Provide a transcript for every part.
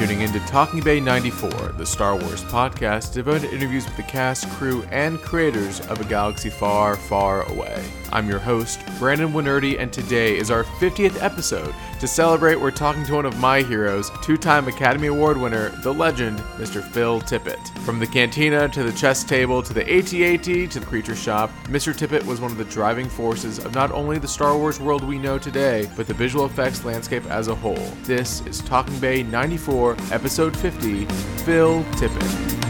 Tuning in to Talking Bay 94, the Star Wars podcast devoted to interviews with the cast, crew, and creators of a galaxy far, far away. I'm your host, Brandon Winerdy, and today is our 50th episode. To celebrate, we're talking to one of my heroes, two time Academy Award winner, the legend, Mr. Phil Tippett. From the cantina to the chess table to the AT-AT to the creature shop, Mr. Tippett was one of the driving forces of not only the Star Wars world we know today, but the visual effects landscape as a whole. This is Talking Bay 94, Episode 50, Phil Tippett.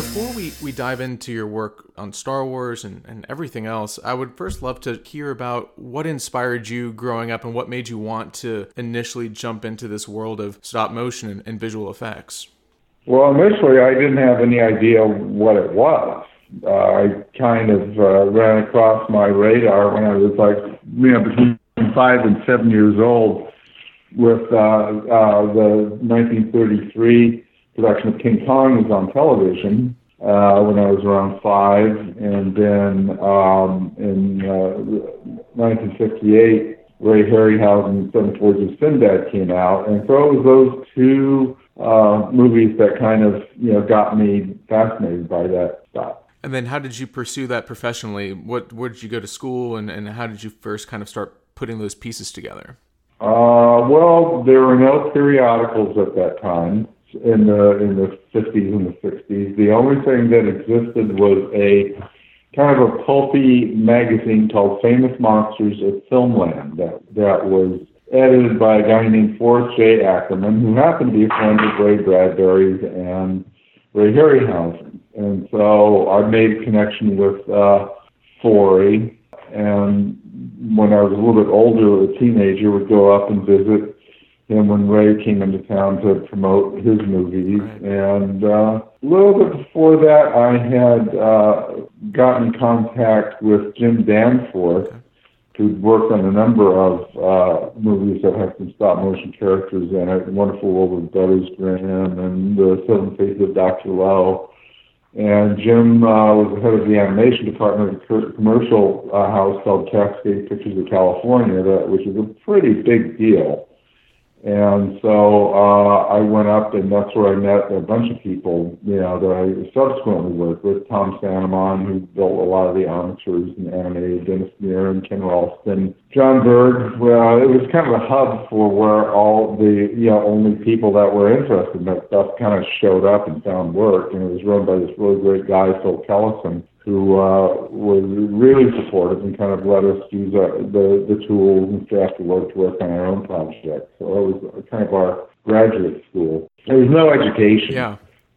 Before we, we dive into your work on Star Wars and, and everything else, I would first love to hear about what inspired you growing up and what made you want to initially jump into this world of stop motion and, and visual effects. Well, initially, I didn't have any idea what it was. Uh, I kind of uh, ran across my radar when I was like, you know, between five and seven years old with uh, uh, the 1933 production of King Kong was on television uh, when I was around five, and then um, in uh, 1958, Ray Harryhausen's Seventh Voyage of Sinbad came out, and so it was those two uh, movies that kind of you know got me fascinated by that stuff. And then, how did you pursue that professionally? What where did you go to school, and, and how did you first kind of start putting those pieces together? Uh, well, there were no periodicals at that time in the in the 50s and the 60s. The only thing that existed was a kind of a pulpy magazine called Famous Monsters of Filmland that that was edited by a guy named Forrest J. Ackerman, who happened to be a friend of Ray Bradbury's and Ray Harryhausen. And so I made connection with uh, Forry, and when I was a little bit older, a teenager, would go up and visit him when Ray came into town to promote his movies. Right. And uh, a little bit before that, I had uh, gotten contact with Jim Danforth, okay. who'd worked on a number of uh, movies that have some stop motion characters in it Wonderful World of Brothers Grimm and The Seven Faces of Dr. Lao. And Jim uh, was the head of the animation department of a commercial uh, house called Cascade Pictures of California, that, which is a pretty big deal. And so uh, I went up, and that's where I met a bunch of people, you know, that I subsequently worked with. Tom St. Amand, who built a lot of the armatures and animated Dennis Muren and Ken Ralston. Jon Berg, well, it was kind of a hub for where all the, you know, only people that were interested in that stuff kind of showed up and found work. And it was run by this really great guy, Phil Kellison, who uh, was really supportive and kind of let us use our, the the tools and staff to work to work on our own projects. So it was kind of our graduate school. There was no education. Yeah.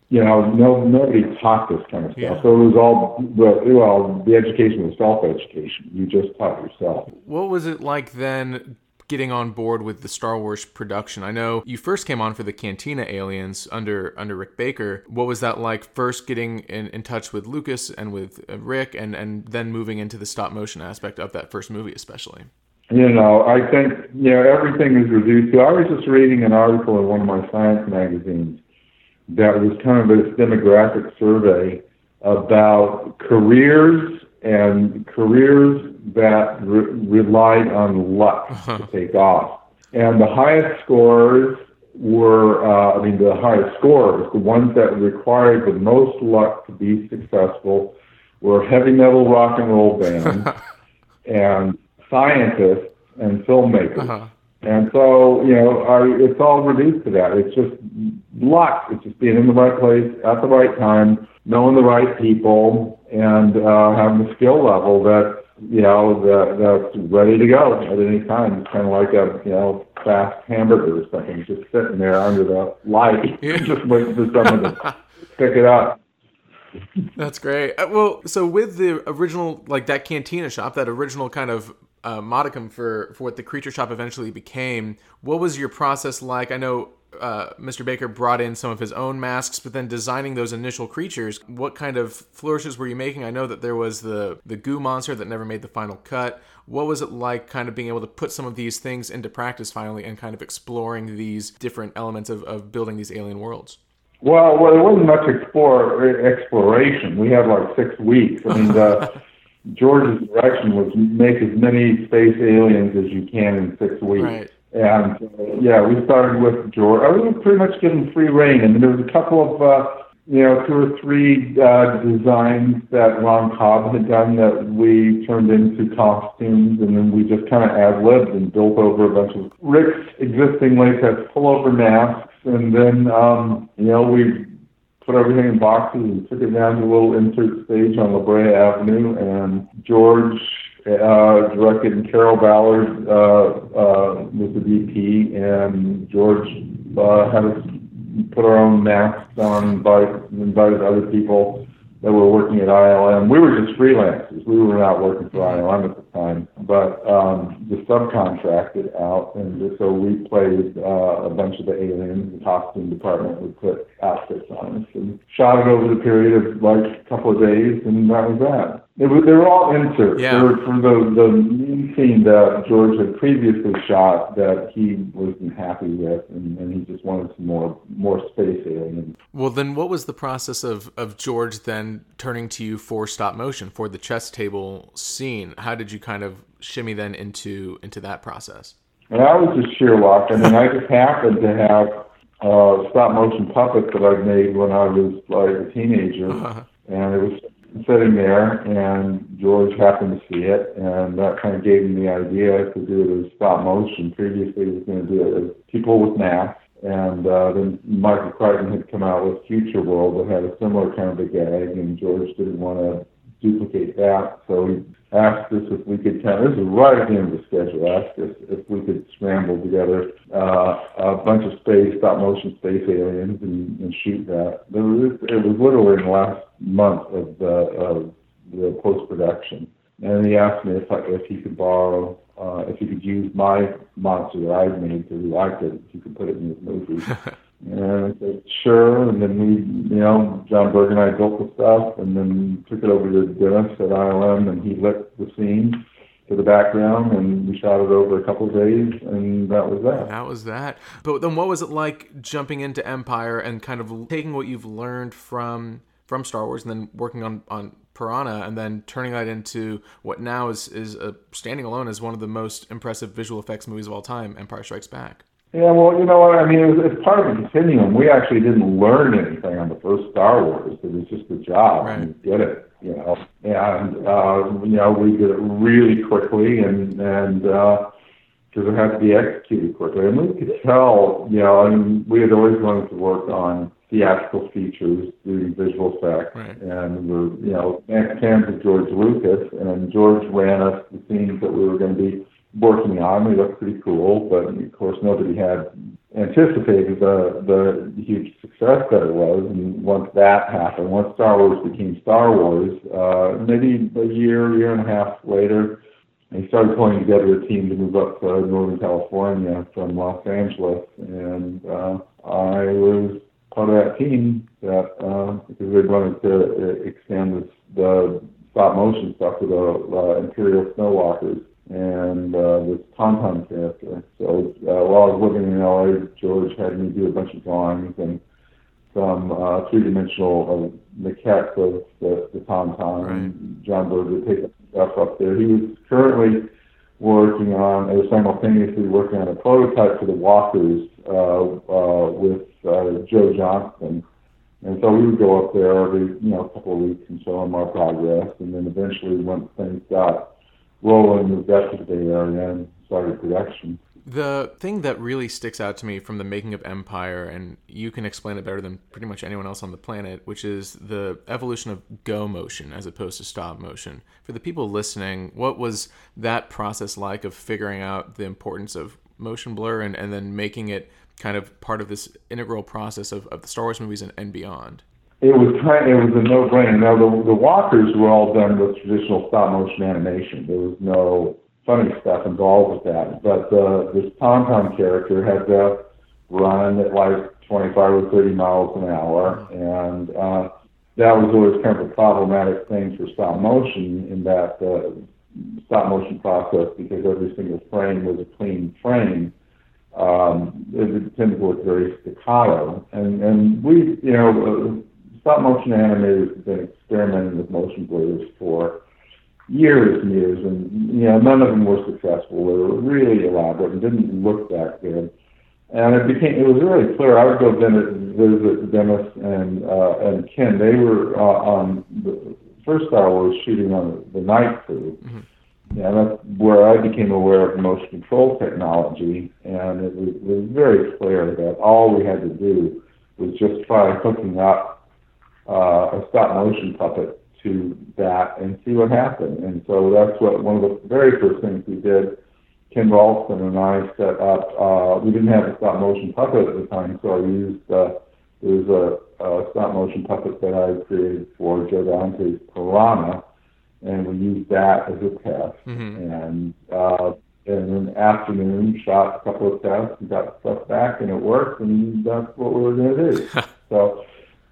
You know, no nobody taught this kind of stuff. Yeah. So it was all well, the education was self education. You just taught yourself. What was it like then getting on board with the Star Wars production. I know you first came on for the Cantina Aliens under under Rick Baker. What was that like? First getting in, in touch with Lucas and with uh, Rick, and and then moving into the stop motion aspect of that first movie, especially. You know, I think you know everything is reduced to. I was just reading an article in one of my science magazines that was kind of this demographic survey about careers and careers that re- relied on luck uh-huh. to take off. And the highest scores were, uh, I mean, the highest scores, the ones that required the most luck to be successful, were heavy metal rock and roll bands and scientists and filmmakers. Uh-huh. And so, you know, our, it's all reduced to that. It's just luck. It's just being in the right place at the right time, knowing the right people, and uh, having the skill level that you know, that, that's ready to go at any time. It's kind of like a, you know, fast hamburger or something, just sitting there under the light, just waiting for someone to pick it up. That's great. Uh, well, so with the original, like that cantina shop, that original kind of uh, modicum for for what the creature shop eventually became, what was your process like? I know uh, Mr. Baker brought in some of his own masks, but then designing those initial creatures, what kind of flourishes were you making? I know that there was the the goo monster that never made the final cut. What was it like, kind of being able to put some of these things into practice finally, and kind of exploring these different elements of, of building these alien worlds? Well, well, there wasn't much explore, exploration. We had like six weeks. I mean, the George's direction was make as many space aliens as you can in six weeks. Right. And uh, yeah, we started with George. I was pretty much given free reign. I mean, there was a couple of, uh, you know, two or three uh, designs that Ron Cobb had done that we turned into costumes, and then we just kind of ad libbed and built over a bunch of Rick's existing latex pullover masks, and then, um, you know, we put everything in boxes and took it down to a little insert stage on La Brea Avenue, and George uh, directed and Carroll Ballard uh, uh, was the DP, and George uh, had us put our own masks on, invite, invited other people that were working at ILM. We were just freelancers. We were not working for ILM at the time, but um, the subcontracted out, and so we played uh, a bunch of the aliens. The costume department would put outfits on us and shot it over the period of like a couple of days, and that was that. It was, they were all inserts. Yeah. They were from the the main scene that George had previously shot that he wasn't happy with, and, and he just wanted some more more space aliens. Well, then, what was the process of of George then turning to you for stop motion for the chess table scene? How did you kind of shimmy then into into that process? And I was just sheer luck. I mean, I just happened to have uh, stop motion puppets that I made when I was like a teenager, and it was sitting there, and George happened to see it, and that kind of gave me the idea to do it as stop motion. Previously, he was going to do it as people with masks, and uh, then Michael Crichton had come out with Future World that had a similar kind of a gag, and George didn't want to duplicate that, so he asked us if we could this is right at the end of the schedule, asked us if we could scramble together uh, a bunch of space, stop motion space aliens and, and shoot that. There was, it was literally in the last month of the, of the post production. And he asked me if, I, if he could borrow, uh, if he could use my monster that I'd made because he liked it, if he could put it in his movie. And I said, sure. And then we, you know, Jon Berg and I built the stuff and then took it over to Dennis at ILM and he lit the scene to the background and we shot it over a couple of days and that was that. That was that. But then, what was it like jumping into Empire and kind of taking what you've learned from from Star Wars and then working on on Piranha and then turning that into what now is is a, standing alone as one of the most impressive visual effects movies of all time, Empire Strikes Back. Yeah, well, you know what? I mean, it was, it's part of the continuum. We actually didn't learn anything on the first Star Wars. It was just a job, Right. and we did it. You know, and uh, you know, we did it really quickly, and and uh because it had to be executed quickly. And we could tell, you know, and we had always wanted to work on theatrical features, doing visual effects, Right. and we were, you know, fans of George Lucas, and George ran us the scenes that we were going to be working on. They looked pretty cool, but of course nobody had anticipated the the huge success that it was. And once that happened, once Star Wars became Star Wars, uh, maybe a year, year and a half later, they started pulling together a team to move up to Northern California from Los Angeles, and uh, I was part of that team that uh, because they wanted to uh, extend this, the stop motion stuff to the uh, Imperial Snowwalkers and uh, this Tauntaun character. So uh, while I was living in LA, George had me do a bunch of drawings and some uh, three-dimensional uh, maquettes of the, the Tauntaun. And Jon Berg would take stuff up there. He was currently working on, or simultaneously working on a prototype for the Walkers uh, uh, with uh, Joe Johnston. And so we would go up there every, you know, couple of weeks and show him our progress. And then eventually, once things got the production. The thing that really sticks out to me from the making of Empire, and you can explain it better than pretty much anyone else on the planet, which is the evolution of go motion as opposed to stop motion. For the people listening, what was that process like of figuring out the importance of motion blur and, and then making it kind of part of this integral process of, of the Star Wars movies and, and beyond? It was kind. It was a no-brainer. Now the the walkers were all done with traditional stop-motion animation. There was no funny stuff involved with that. But uh, this Tauntaun character had to run at like 25 or 30 miles an hour, and uh, that was always kind of a problematic thing for stop motion in that uh, stop motion process because every single frame was a clean frame. Um, it would tend to look very staccato, and and we, you know. Uh, stop motion animators have been experimenting with motion blurs for years and years, and you know none of them were successful. They were really elaborate and didn't look that good. And it became it was really clear. I would go visit, visit Dennis and uh, and Ken. They were uh, on the first Star Wars shooting on the, the night crew. Mm-hmm. Yeah, that's where I became aware of motion control technology, and it was, it was very clear that all we had to do was just try hooking up uh, a stop motion puppet to that and see what happened. And so that's what one of the very first things we did. Ken Ralston and I set up. Uh, we didn't have a stop motion puppet at the time, so I used uh, there was a, a stop motion puppet that I created for Joe Dante's Piranha and we used that as a test. Mm-hmm. And uh, in the afternoon, shot a couple of tests and got stuff back, and it worked, and that's what we were going to do. so,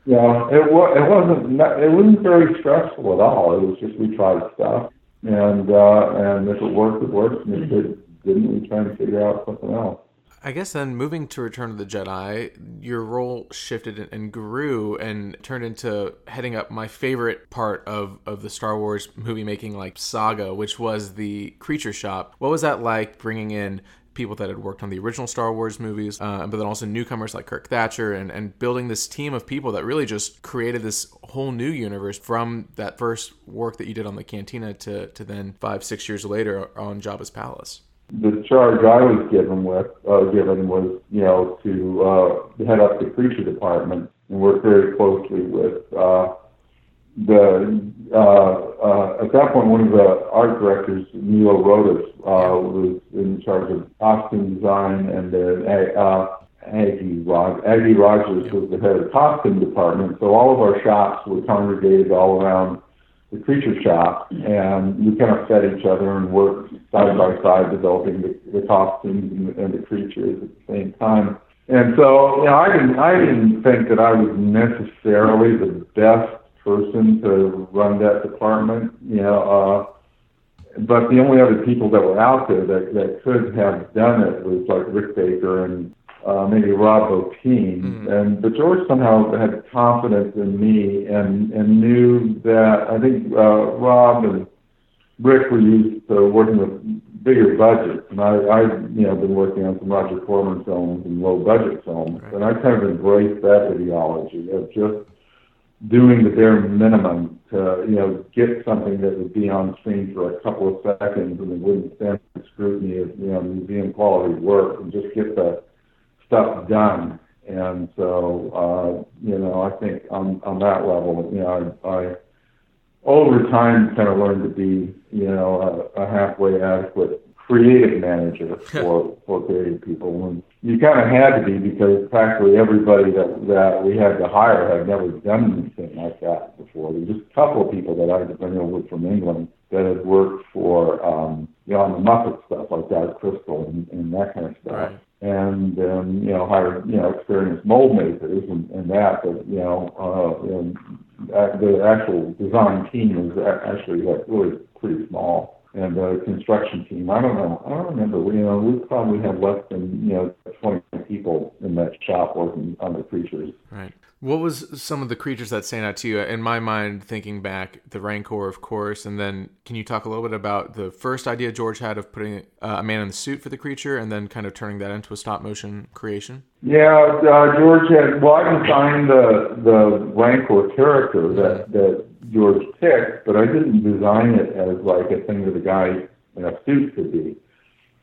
know, it was it wasn't it wasn't very stressful at all. It was just we tried stuff, and uh, and if it worked, it worked, and if it didn't, we tried to figure out something else. I guess then moving to Return of the Jedi, your role shifted and grew and turned into heading up my favorite part of, of the Star Wars movie making like saga, which was the creature shop. What was that like bringing in people that had worked on the original Star Wars movies, uh, but then also newcomers like Kirk Thatcher and, and building this team of people that really just created this whole new universe from that first work that you did on the Cantina to, to then five, six years later on Jabba's Palace? the charge I was given with uh, given was you know to uh, head up the creature department and work very closely with uh, the uh, uh, at that point one of the art directors Nilo Rodis uh, was in charge of costume design and then uh, Aggie Rog- Aggie Rodgers was the head of costume department so all of our shops were congregated all around the creature shop, and we kind of fed each other and worked side by side developing the, the costumes and, and the creatures at the same time. And so, you know, I didn't, I didn't think that I was necessarily the best person to run that department, you know, uh, but the only other people that were out there that, that could have done it was like Rick Baker and uh, maybe Rob Bottin, mm-hmm. and but George somehow had confidence in me and and knew that I think uh, Rob and Rick were used to working with bigger budgets, and I I you know been working on some Roger Corman films and low budget films, right. and I kind of embraced that ideology of just doing the bare minimum to you know get something that would be on screen for a couple of seconds and it wouldn't stand the scrutiny of you know museum quality work and just get the stuff done. And so, uh, you know, I think on on that level, you know, I, I over time kind of learned to be, you know, a, a halfway adequate creative manager for for creative people. And you kind of had to be because practically everybody that that we had to hire had never done anything like that before. There was just a couple of people that I had to bring over from England that had worked for, um, you know, on the Muppet stuff like that, Crystal and, and that kind of stuff. Right and um, you know hire you know experienced mold makers and, and that, but you know, uh, and the actual design team is actually like really pretty small, and the construction team I don't know I don't remember you know we probably have less than you know 20 people in that shop working on the creatures. Right. What was some of the creatures that stand out to you? In my mind, thinking back, the Rancor, of course, and then can you talk a little bit about the first idea George had of putting uh, a man in the suit for the creature, and then kind of turning that into a stop motion creation? Yeah, uh, George had. Well, I designed the the Rancor character that that George picked, but I didn't design it as like a thing that a guy in a suit could be.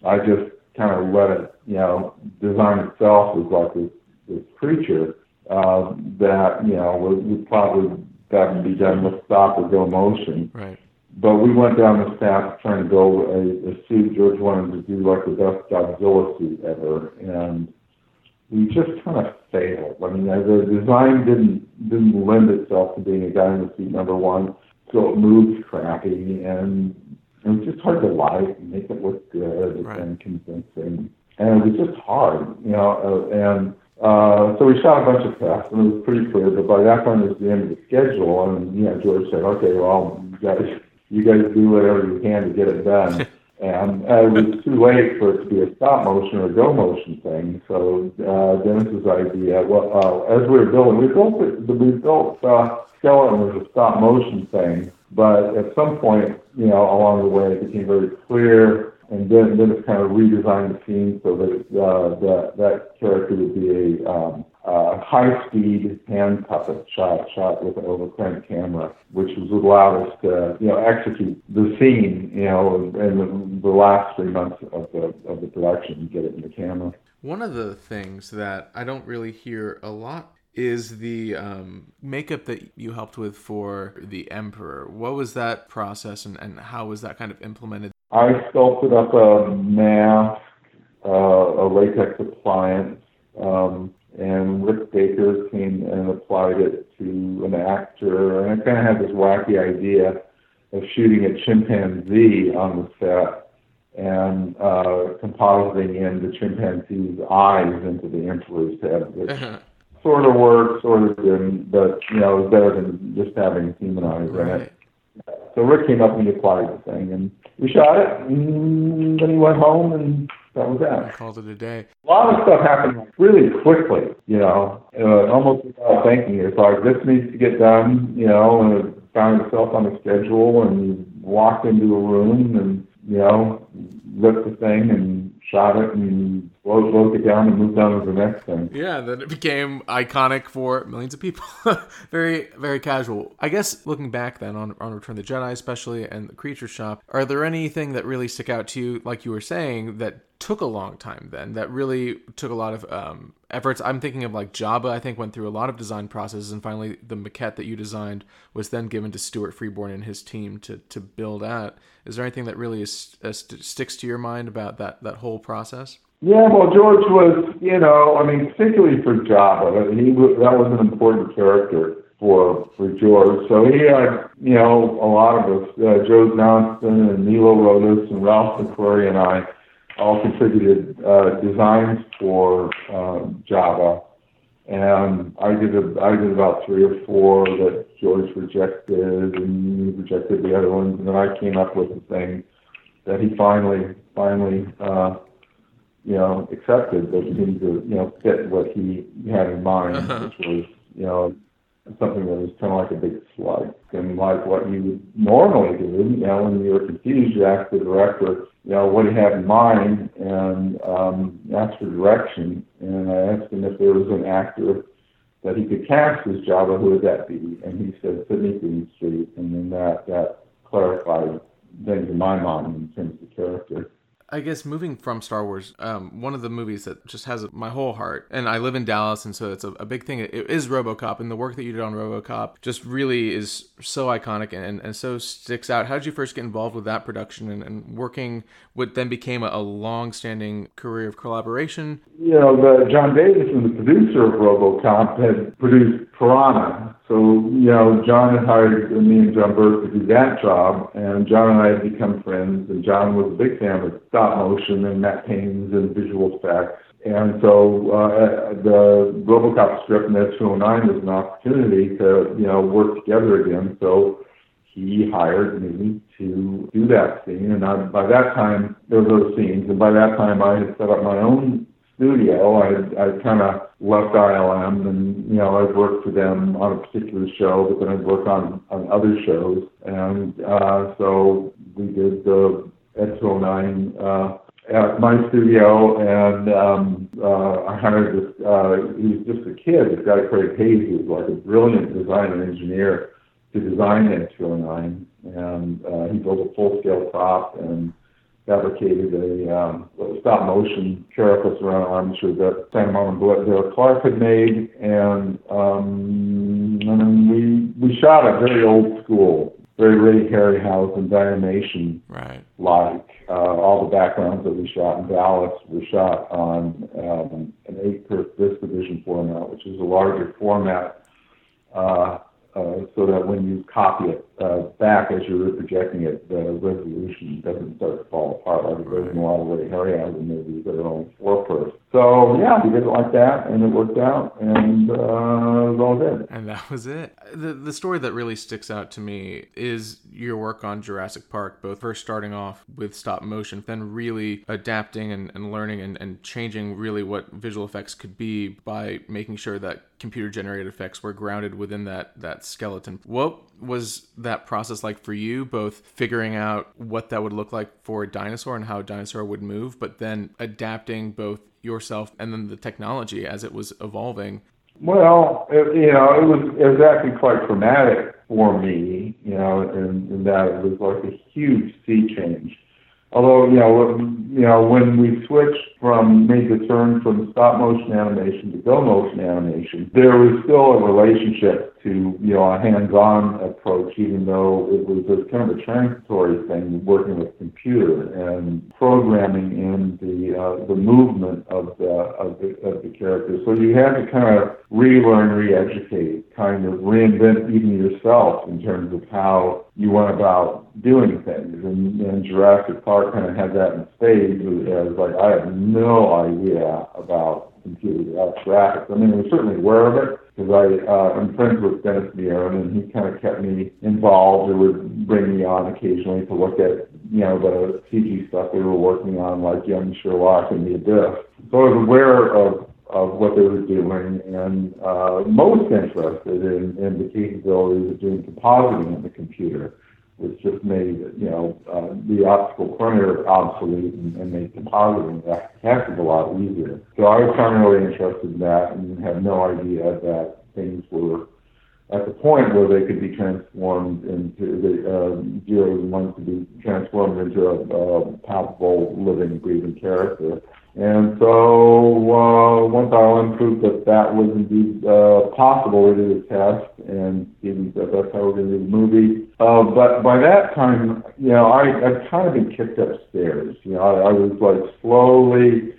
I just kind of let it, you know, design itself as like this, this creature uh, that you know would, would probably that would be done with stop or go motion. Right. But we went down this path trying to build a, a suit. George wanted to do like the best Godzilla suit ever, and we just kind of failed. I mean, the design didn't didn't lend itself to being a guy in the suit. Number one, so it moved crappy, and it was just hard to light and make it look good right. and convincing. And it was just hard, you know. Uh, and uh, so we shot a bunch of tests, and it was pretty clear. But by that time, it was the end of the schedule, and you know, George said, "Okay, well, you guys, you guys do whatever you can to get it done." and uh, it was too late for it to be a stop motion or a go motion thing. So uh, Dennis's idea, well, uh, as we were building, we built it, we built uh, Skeleton as a stop motion thing But at some point, you know, along the way, it became very clear, and then then it's kind of redesigned the scene so that uh, that that character would be a um, uh, high-speed hand puppet shot shot with an overcrank camera, which was allowed us to you know execute the scene, you know, in the, the last three months of the of the production, get it in the camera. One of the things that I don't really hear a lot is the um, makeup that you helped with for the Emperor. What was that process and, and how was that kind of implemented? I sculpted up a mask, uh, a latex appliance, um, and Rick Baker came and applied it to an actor. And I kind of had this wacky idea of shooting a chimpanzee on the set and uh, compositing in the chimpanzee's eyes into the emperor's head, which sort of worked, sort of didn't, but you know, it was better than just having human eyes right. it. So Rick came up and he applied the thing, and we shot it, and then he went home, and that was that. I called it a day. A lot of stuff happened really quickly, you know, uh, almost without thinking. It's like this needs to get done, you know, and it found itself on a schedule, and walked into a room, and you know, lit the thing and shot it and it down and moved on to the next thing. Yeah, then it became iconic for millions of people. very, very casual. I guess looking back then on, on Return of the Jedi, especially, and the Creature Shop, are there anything that really stick out to you, like you were saying, that took a long time then that really took a lot of um, efforts i'm thinking of like jabba i think went through a lot of design processes and finally the maquette that you designed was then given to stuart freeborn and his team to, to build out is there anything that really is, uh, st- sticks to your mind about that, that whole process yeah well george was you know i mean particularly for jabba he was, that was an important character for for George. So he had, you know, a lot of us, uh, Joe Johnston and Nilo Rodis and Ralph McQuarrie and I, all contributed uh, designs for um, Jabba, and I did a, I did about three or four that George rejected, and he rejected the other ones, and then I came up with a thing that he finally finally uh, you know accepted that seemed to you know fit what he had in mind, uh-huh. which was you know something that was kind of like a big slug. And like what you would normally do, you know, when you're confused, you ask the director, you know, what he had in mind and um, ask for direction. And I asked him if there was an actor that he could cast as Jabba, who would that be? And he said Sidney Greenstreet. And then that, that clarified things in my mind in terms of character. I guess moving from Star Wars, um, one of the movies that just has my whole heart, and I live in Dallas, and so it's a, a, big thing. It is RoboCop, and the work that you did on RoboCop just really is so iconic and, and so sticks out. How did you first get involved with that production and, and working what then became a, a long-standing career of collaboration? You know, the, Jon Davison, the producer of RoboCop, had produced Piranha, so, you know, John had hired me and Jon Berg to do that job, and John and I had become friends, and John was a big fan of stop motion and matte paintings and visual effects. And so uh, the RoboCop strip in S209 was an opportunity to, you know, work together again. So he hired me to do that scene, and I, by that time there were those scenes, and by that time I had set up my own studio. I had I kind of left ILM, and you know I'd worked for them on a particular show, but then I'd work on on other shows, and uh, so we did the S209 uh, at my studio, and um, uh, I hired this. Uh, he was just a kid. This guy Craig Hayes, who was like a brilliant designer and engineer, to design S209, and uh, he built a full scale prop and fabricated a um, stop motion carapace around armature that Santa Monica Clark had made, and um, and we we shot a very old school, very Ray Harryhausen animation right. like. Uh, all the backgrounds that we shot in Dallas were shot on um, an eight per division format, which is a larger format. Uh, so that when you copy it uh, back as you're projecting it, the resolution doesn't start to fall apart like it does in a lot of Ray Harryhausen movies that are only four per. So yeah, we did it like that, and it worked out, and uh, it was all good. And that was it. The the story that really sticks out to me is your work on Jurassic Park, both first starting off with stop motion, then really adapting and, and learning and, and changing really what visual effects could be by making sure that computer generated effects were grounded within that that skeleton. What was that process like for you, both figuring out what that would look like for a dinosaur and how a dinosaur would move, but then adapting both yourself and then the technology as it was evolving? Well, it, you know, it was it was actually quite traumatic for me, you know, in, in that it was like a huge sea change although you know you know when we switched from made the turn from stop motion animation to go motion animation there was still a relationship to you know a hands-on approach even though it was a kind of a transitory thing working with computer and programming in the uh, the movement of the of the of the character. So you had to kind of relearn re-educate kind of reinvent even yourself in terms of how you went about doing things. And, and Jurassic Park kind of had that in spades. was like I have no idea about computer graphics. I mean, I was certainly aware of it because I uh, I'm friends with Dennis Muren, and he kind of kept me involved. Or would bring me on occasionally to look at you know the CG stuff we were working on, like Young Sherlock and The Abyss. So I was aware of of what they were doing and uh, most interested in, in the capabilities of doing compositing in the computer, which just made you know uh, the optical printer obsolete and, and made compositing that a lot easier. So I was primarily interested in that and had no idea that things were at the point where they could be transformed into the uh, zeros and ones could be transformed into a, a palpable, living, breathing character. And so uh, once ILM proved that that was indeed uh, possible, we did a test, and Steven said that's how we're going to do the movie. Uh, but by that time, you know, I, I'd kind of been kicked upstairs. You know, I, I was like slowly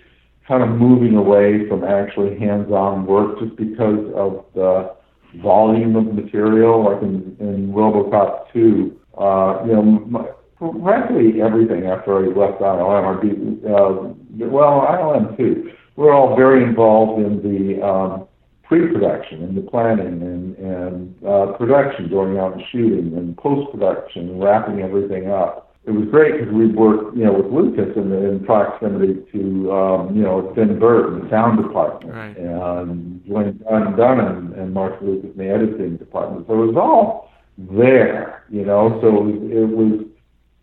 kind of moving away from actually hands-on work just because of the volume of material. Like in, in RoboCop 2, uh, you know, my, practically everything after I left ILM, or be, uh, well, ILM too, we're all very involved in the um, pre-production and the planning and, and uh, production, going out and shooting and post-production wrapping everything up. It was great because we worked, you know, with Lucas in, in proximity to, um, you know, Ben Burtt in the sound department, right. and Dwayne Dunn, Dunn and, Mark Lucas in the editing department. So it was all there, you know. So it was, it was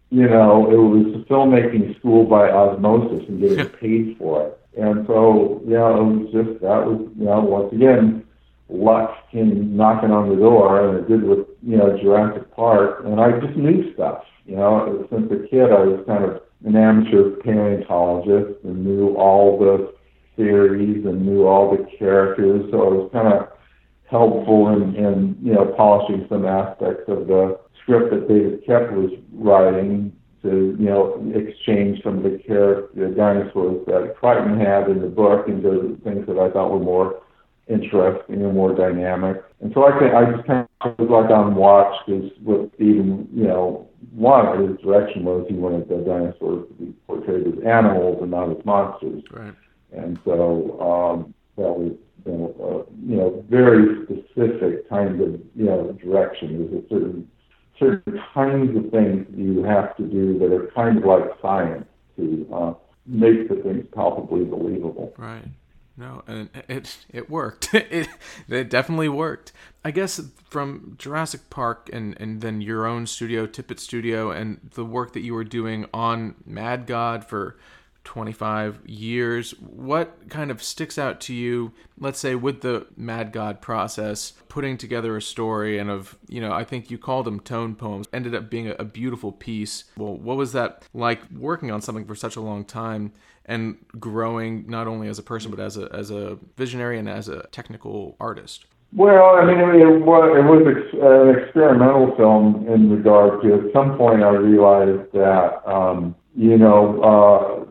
you know, it was a filmmaking school by osmosis and getting paid for it. And so, you know, it was just, that was, you know, once again, luck came knocking on the door, and it did with, you know, Jurassic Park. And I just knew stuff, you know, since a kid I was kind of an amateur paleontologist and knew all the theories and knew all the characters. So I was kind of helpful in, in, you know, polishing some aspects of the script that David Koepp was writing to, you know, exchange some of the character the dinosaurs that Crichton had in the book into things that I thought were more interesting and more dynamic. And so I think I just kind of was like on watch because what Steven, you know, wanted his direction was he wanted the dinosaurs to be portrayed as animals and not as monsters. Right. And so um, that was you know, uh, you know very specific kind of you know direction. There's a certain certain kinds of things you have to do that are kind of like science to uh, make the things palpably believable. Right. No, and it it worked. it it definitely worked. I guess from Jurassic Park and and then your own studio, Tippett Studio, and the work that you were doing on Mad God for 25 years. What kind of sticks out to you, let's say, with the Mad God process, putting together a story and of, you know, I think you called them tone poems, ended up being a, beautiful piece. Well, what was that like working on something for such a long time and growing not only as a person, but as a, as a visionary and as a technical artist? Well, I mean, it was, it was an experimental film in regard to, at some point I realized that, um, you know, uh,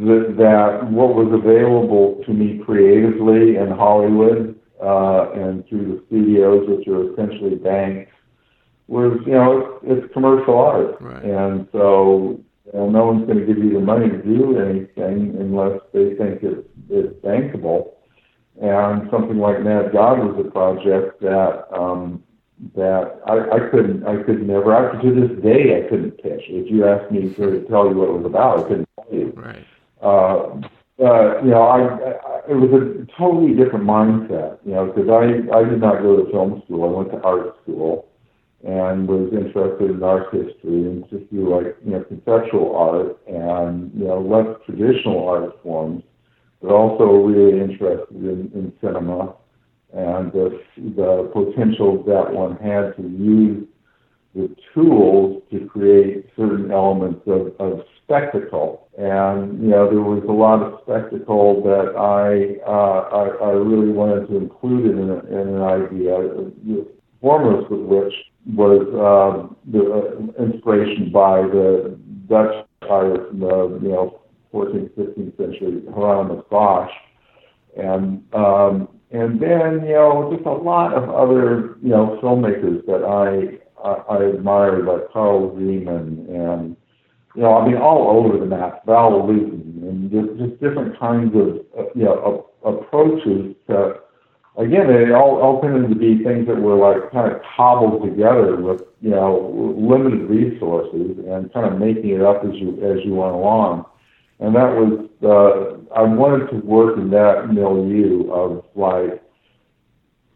that, that what was available to me creatively in Hollywood uh, and through the studios, which are essentially banks, was you know it's, it's commercial art, right. and so you know, no one's going to give you the money to do anything unless they think it's it's bankable. And something like Mad God was a project that um, that I, I couldn't I could never I, to this day I couldn't pitch. If you asked me to tell you what it was about, I couldn't tell you. Right. Uh, uh, you know, I, I it was a totally different mindset, you know, because I I did not go to film school. I went to art school and was interested in art history and just do like you know conceptual art and you know less traditional art forms, but also really interested in, in cinema and the the potential that one had to use the tools to create certain elements of, of spectacle. And, you know, there was a lot of spectacle that I, uh, I, I really wanted to include in, a, in an idea, the foremost of which was um, the uh, inspiration by the Dutch artist in the, you know, 14th, 15th century, Hieronymus Bosch. And, um, and then, you know, just a lot of other, you know, filmmakers that I I, I admire like Karel Zeman and you know I mean all over the map, Val Lewton and just, just different kinds of you know approaches to again they all, all tended to be things that were like kind of cobbled together with you know limited resources and kind of making it up as you as you went along. And that was uh, I wanted to work in that milieu of like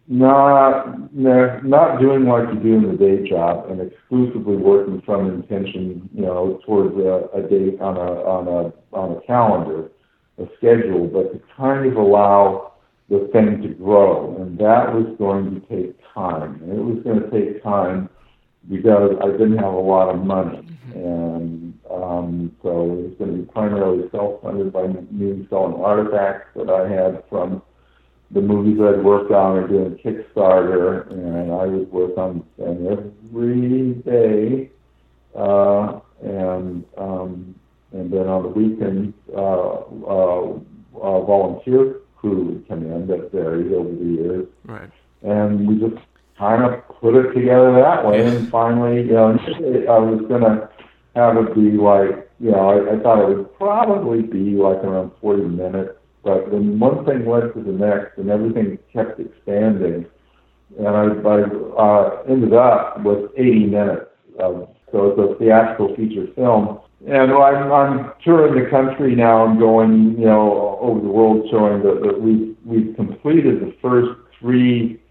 not not doing like you do in the day job and exclusively working from intention, you know, towards a, a date on a on a on a calendar, a schedule, but to kind of allow the thing to grow, and that was going to take time. And it was going to take time because I didn't have a lot of money, and um, so it was going to be primarily self-funded by me selling artifacts that I had from the movies I'd worked on are doing Kickstarter, and I would work on them every day, uh, and um, and then on the weekends, uh, uh, uh, volunteer crew would come in that varied over the years, right? And we just kind of put it together that way, and finally, you know, I was gonna have it be like, you know, I, I thought it would probably be like around 40 minutes but then one thing led to the next, and everything kept expanding. And I, I uh, ended up with 80 minutes. Of, so it's a theatrical feature film. And I'm, I'm touring the country now. I'm going, you know, over the world showing that, that we've, we've completed the first three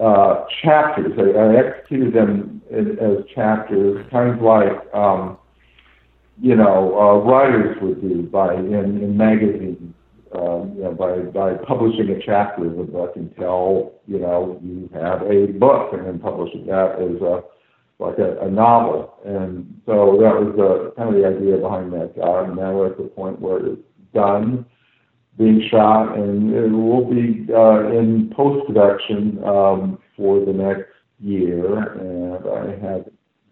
uh, chapters. I, I executed them in, as chapters, kind of like, um, you know, uh, writers would do by in, in magazines um, you know, by, by publishing a chapter of the book until, you know, you have a book and then publishing that as a, like a, a novel. And so that was the, kind of the idea behind that job. And now we're at the point where it's done, being shot, and it will be uh, in post-production um, for the next year. And I have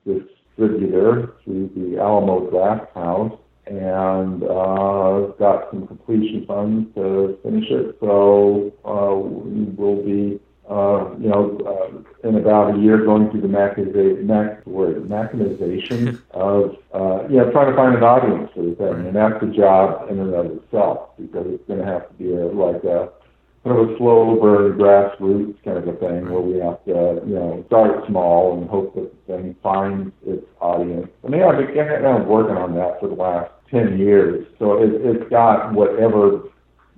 distributor through the Alamo Drafthouse and uh, got some completion funds to finish it. So uh, we will be, uh, you know, uh, in about a year going through the mechaniza- mech- word, mechanization of, uh, you know, trying to find an audience for the thing. And that's the job in and of itself because it's going to have to be a, like a kind of a slow burn grassroots kind of a thing where we have to, you know, start small and hope that the thing finds its audience. I mean, I've been kind of working on that for the last 10 years. So it, it's got whatever,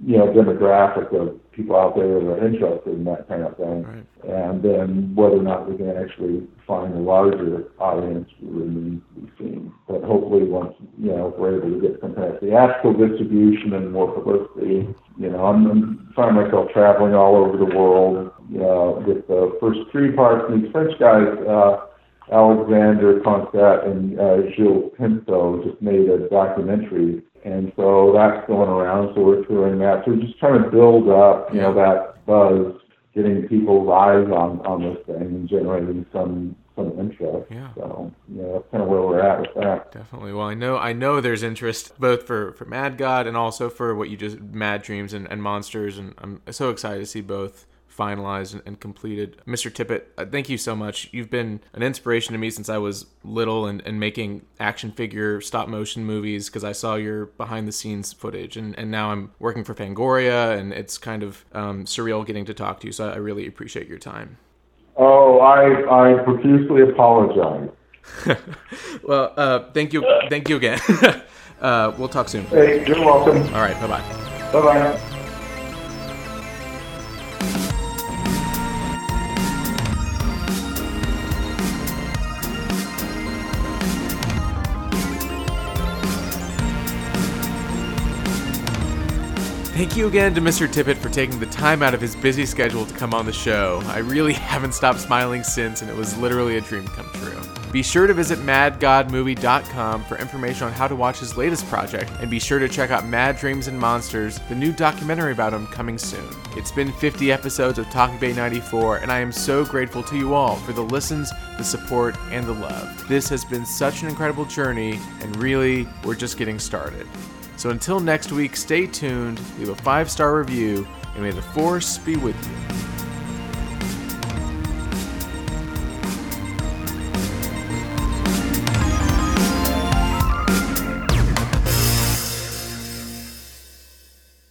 you know, demographic of people out there that are interested in that kind of thing. Right. And then whether or not we can actually find a larger audience remains to be seen. But hopefully once, you know, we're able to get some kind of theatrical distribution and more publicity, you know, I'm, I'm finding myself traveling all over the world, uh, with the first three parts. And these French guys, uh, Alexander Constat and uh, Gilles Penso just made a documentary, and so that's going around. So we're touring that. So we're just trying to build up, you know, that buzz, getting people's eyes on on this thing, and generating some some interest. Yeah. So yeah, that's kind of where we're at with that. Definitely. Well, I know I know there's interest both for for Mad God and also for what you just Mad Dreams and, and Monsters, and I'm so excited to see both finalized and, completed. Mr. Tippett, uh, thank you so much. You've been an inspiration to me since I was little and, and making action figure stop motion movies because I saw your behind the scenes footage. And, and now I'm working for Fangoria and it's kind of um, surreal getting to talk to you. So I really appreciate your time. Oh, I, I profusely apologize. well, uh, thank you. Thank you again. uh, we'll talk soon. Hey, you're welcome. All right. Bye bye. Bye bye. Thank you again to Mr. Tippett for taking the time out of his busy schedule to come on the show. I really haven't stopped smiling since, and it was literally a dream come true. Be sure to visit madgodmovie.com for information on how to watch his latest project, and be sure to check out Mad Dreams and Monsters, the new documentary about him coming soon. It's been 50 episodes of Talking Bay 94, and I am so grateful to you all for the listens, the support, and the love. This has been such an incredible journey, and really, we're just getting started. So until next week, stay tuned, leave a five star review, and may the force be with you.